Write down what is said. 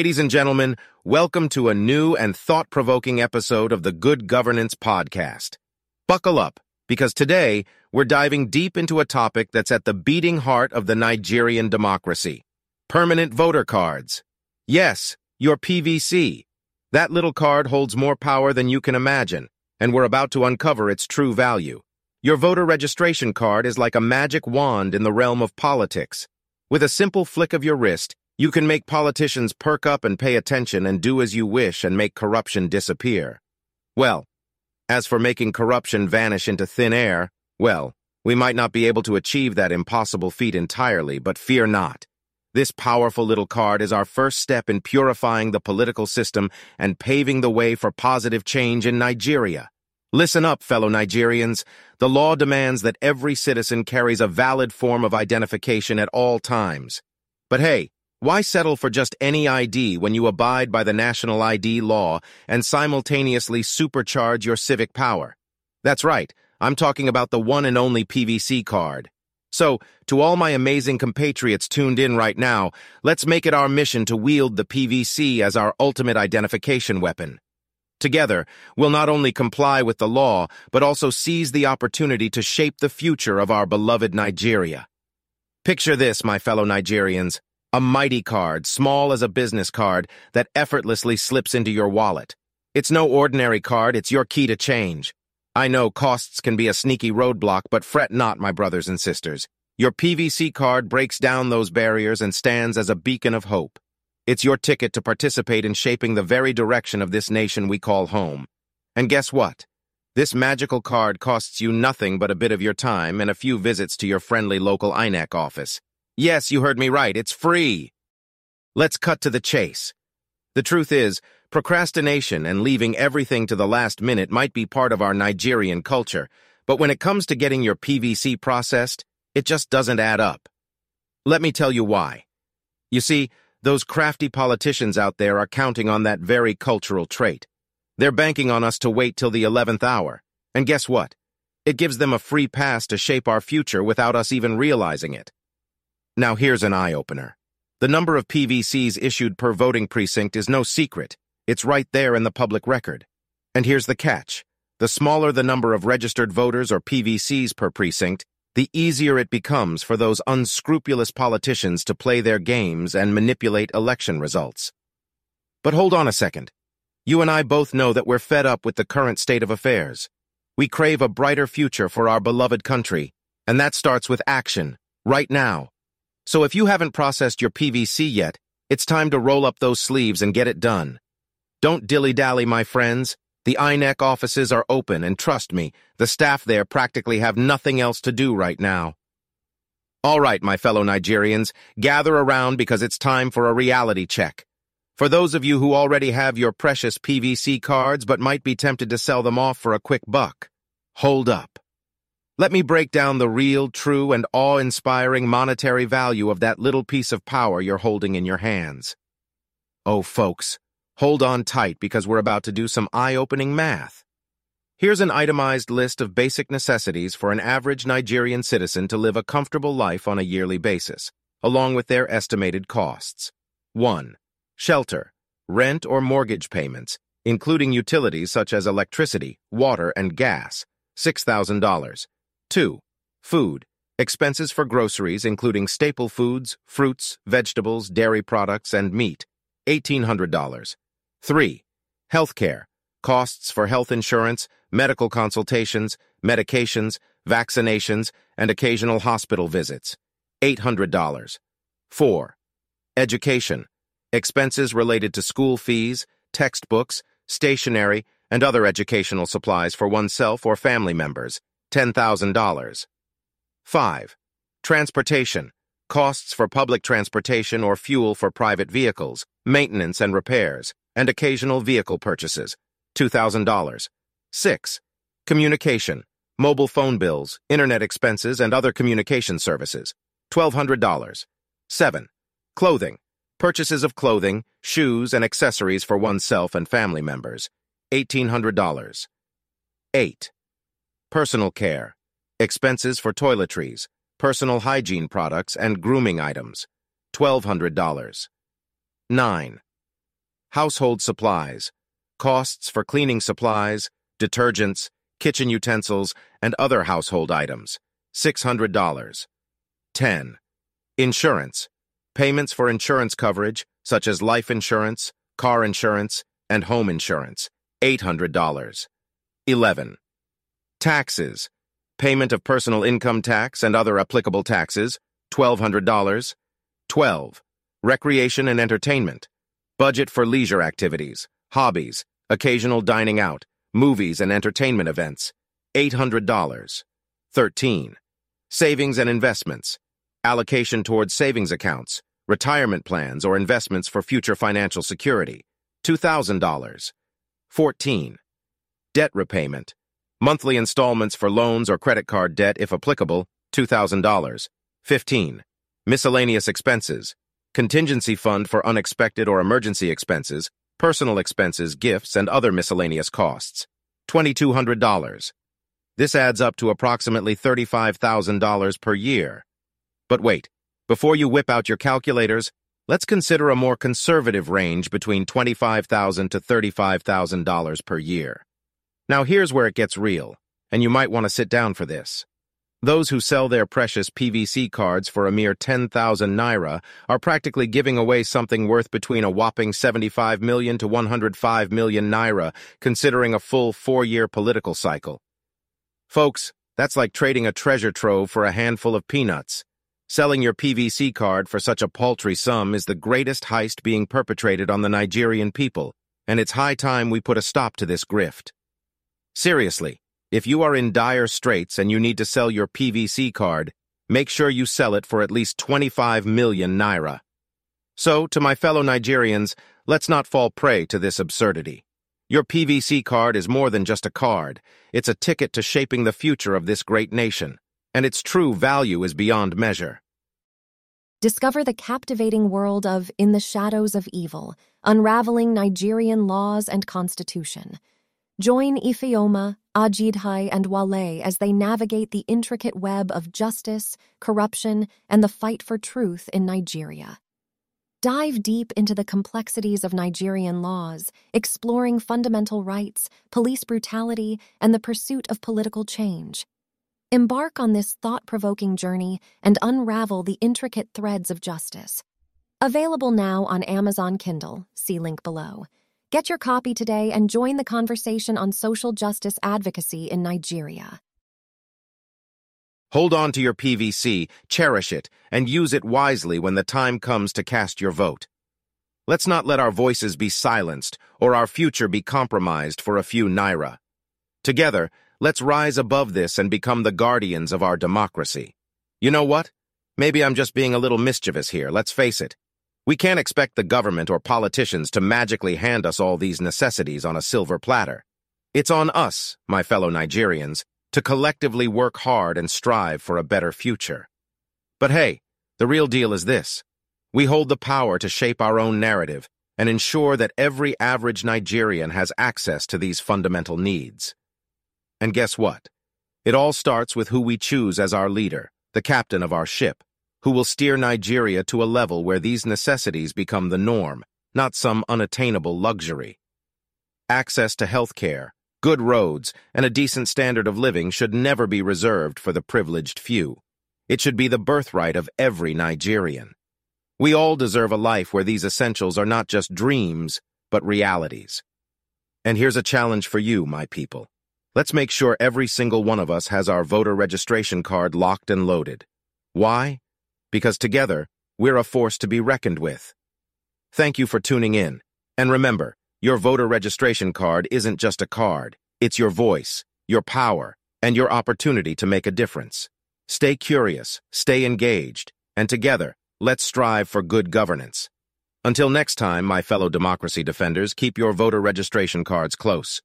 Ladies and gentlemen, welcome to a new and thought-provoking episode of the Good Governance Podcast. Buckle up, because today we're diving deep into a topic that's at the beating heart of the Nigerian democracy. Permanent voter cards. Yes, your PVC. That little card holds more power than you can imagine, and we're about to uncover its true value. Your voter registration card is like a magic wand in the realm of politics. With a simple flick of your wrist, you can make politicians perk up and pay attention and do as you wish and make corruption disappear. Well, as for making corruption vanish into thin air, well, we might not be able to achieve that impossible feat entirely, but fear not. This powerful little card is our first step in purifying the political system and paving the way for positive change in Nigeria. Listen up, fellow Nigerians. The law demands that every citizen carries a valid form of identification at all times. But hey, why settle for just any ID when you abide by the national ID law and simultaneously supercharge your civic power? That's right, I'm talking about the one and only PVC card. So, to all my amazing compatriots tuned in right now, let's make it our mission to wield the PVC as our ultimate identification weapon. Together, we'll not only comply with the law, but also seize the opportunity to shape the future of our beloved Nigeria. Picture this, my fellow Nigerians. A mighty card, small as a business card, that effortlessly slips into your wallet. It's no ordinary card, it's your key to change. I know costs can be a sneaky roadblock, but fret not, my brothers and sisters. Your PVC card breaks down those barriers and stands as a beacon of hope. It's your ticket to participate in shaping the very direction of this nation we call home. And guess what? This magical card costs you nothing but a bit of your time and a few visits to your friendly local INEC office. Yes, you heard me right, it's free. Let's cut to the chase. The truth is, procrastination and leaving everything to the last minute might be part of our Nigerian culture, but when it comes to getting your PVC processed, it just doesn't add up. Let me tell you why. You see, those crafty politicians out there are counting on that very cultural trait. They're banking on us to wait till the 11th hour. And guess what? It gives them a free pass to shape our future without us even realizing it. Now here's an eye-opener. The number of PVCs issued per voting precinct is no secret. It's right there in the public record. And here's the catch. The smaller the number of registered voters or PVCs per precinct, the easier it becomes for those unscrupulous politicians to play their games and manipulate election results. But hold on a second. You and I both know that we're fed up with the current state of affairs. We crave a brighter future for our beloved country, and that starts with action, right now. So if you haven't processed your PVC yet, it's time to roll up those sleeves and get it done. Don't dilly-dally, my friends. The INEC offices are open, and trust me, the staff there practically have nothing else to do right now. All right, my fellow Nigerians, gather around because it's time for a reality check. For those of you who already have your precious PVC cards but might be tempted to sell them off for a quick buck, hold up. Let me break down the real, true, and awe-inspiring monetary value of that little piece of power you're holding in your hands. Oh, folks, hold on tight because we're about to do some eye-opening math. Here's an itemized list of basic necessities for an average Nigerian citizen to live a comfortable life on a yearly basis, along with their estimated costs. 1. Shelter, rent or mortgage payments, including utilities such as electricity, water, and gas, $6,000. 2. Food. Expenses for groceries, including staple foods, fruits, vegetables, dairy products, and meat. $1,800. 3. Healthcare. Costs for health insurance, medical consultations, medications, vaccinations, and occasional hospital visits. $800. 4. Education. Expenses related to school fees, textbooks, stationery, and other educational supplies for oneself or family members. $10,000. 5. Transportation. Costs for public transportation or fuel for private vehicles, maintenance and repairs, and occasional vehicle purchases. $2,000. 6. Communication. Mobile phone bills, internet expenses, and other communication services. $1,200. 7. Clothing. Purchases of clothing, shoes, and accessories for oneself and family members. $1,800. 8. Personal care. Expenses for toiletries, personal hygiene products, and grooming items. $1,200. 9. household supplies, costs for cleaning supplies, detergents, kitchen utensils, and other household items, $600. 10. Insurance, payments for insurance coverage, such as life insurance, car insurance, and home insurance, $800. 11. Taxes, payment of personal income tax and other applicable taxes, $1,200. 12. Recreation and entertainment, budget for leisure activities, hobbies, occasional dining out, movies and entertainment events, $800. 13. Savings and investments, allocation towards savings accounts, retirement plans or investments for future financial security, $2,000. 14. Debt repayment, monthly installments for loans or credit card debt if applicable, $2,000. 15. Miscellaneous expenses, contingency fund for unexpected or emergency expenses, personal expenses, gifts, and other miscellaneous costs, $2,200. This adds up to approximately $35,000 per year. But wait, before you whip out your calculators, let's consider a more conservative range between 25,000 to $35,000 per year. Now here's where it gets real, and you might want to sit down for this. Those who sell their precious PVC cards for a mere 10,000 naira are practically giving away something worth between a whopping 75 million to 105 million naira, considering a full four-year political cycle. Folks, that's like trading a treasure trove for a handful of peanuts. Selling your PVC card for such a paltry sum is the greatest heist being perpetrated on the Nigerian people, and it's high time we put a stop to this grift. Seriously, if you are in dire straits and you need to sell your PVC card, make sure you sell it for at least 25 million naira. So, to my fellow Nigerians, let's not fall prey to this absurdity. Your PVC card is more than just a card. It's a ticket to shaping the future of this great nation, and its true value is beyond measure. Discover the captivating world of In the Shadows of Evil, unraveling Nigerian laws and constitution. Join Ifeoma, Ajidhai, and Wale as they navigate the intricate web of justice, corruption, and the fight for truth in Nigeria. Dive deep into the complexities of Nigerian laws, exploring fundamental rights, police brutality, and the pursuit of political change. Embark on this thought provoking journey and unravel the intricate threads of justice. Available now on Amazon Kindle, see link below. Get your copy today and join the conversation on social justice advocacy in Nigeria. Hold on to your PVC, cherish it, and use it wisely when the time comes to cast your vote. Let's not let our voices be silenced or our future be compromised for a few naira. Together, let's rise above this and become the guardians of our democracy. You know what? Maybe I'm just being a little mischievous here, let's face it. We can't expect the government or politicians to magically hand us all these necessities on a silver platter. It's on us, my fellow Nigerians, to collectively work hard and strive for a better future. But hey, the real deal is this. We hold the power to shape our own narrative and ensure that every average Nigerian has access to these fundamental needs. And guess what? It all starts with who we choose as our leader, the captain of our ship, who will steer Nigeria to a level where these necessities become the norm, not some unattainable luxury. Access to health care, good roads, and a decent standard of living should never be reserved for the privileged few. It should be the birthright of every Nigerian. We all deserve a life where these essentials are not just dreams, but realities. And here's a challenge for you, my people. Let's make sure every single one of us has our voter registration card locked and loaded. Why? Because together, we're a force to be reckoned with. Thank you for tuning in. And remember, your voter registration card isn't just a card. It's your voice, your power, and your opportunity to make a difference. Stay curious, stay engaged, and together, let's strive for good governance. Until next time, my fellow democracy defenders, keep your voter registration cards close.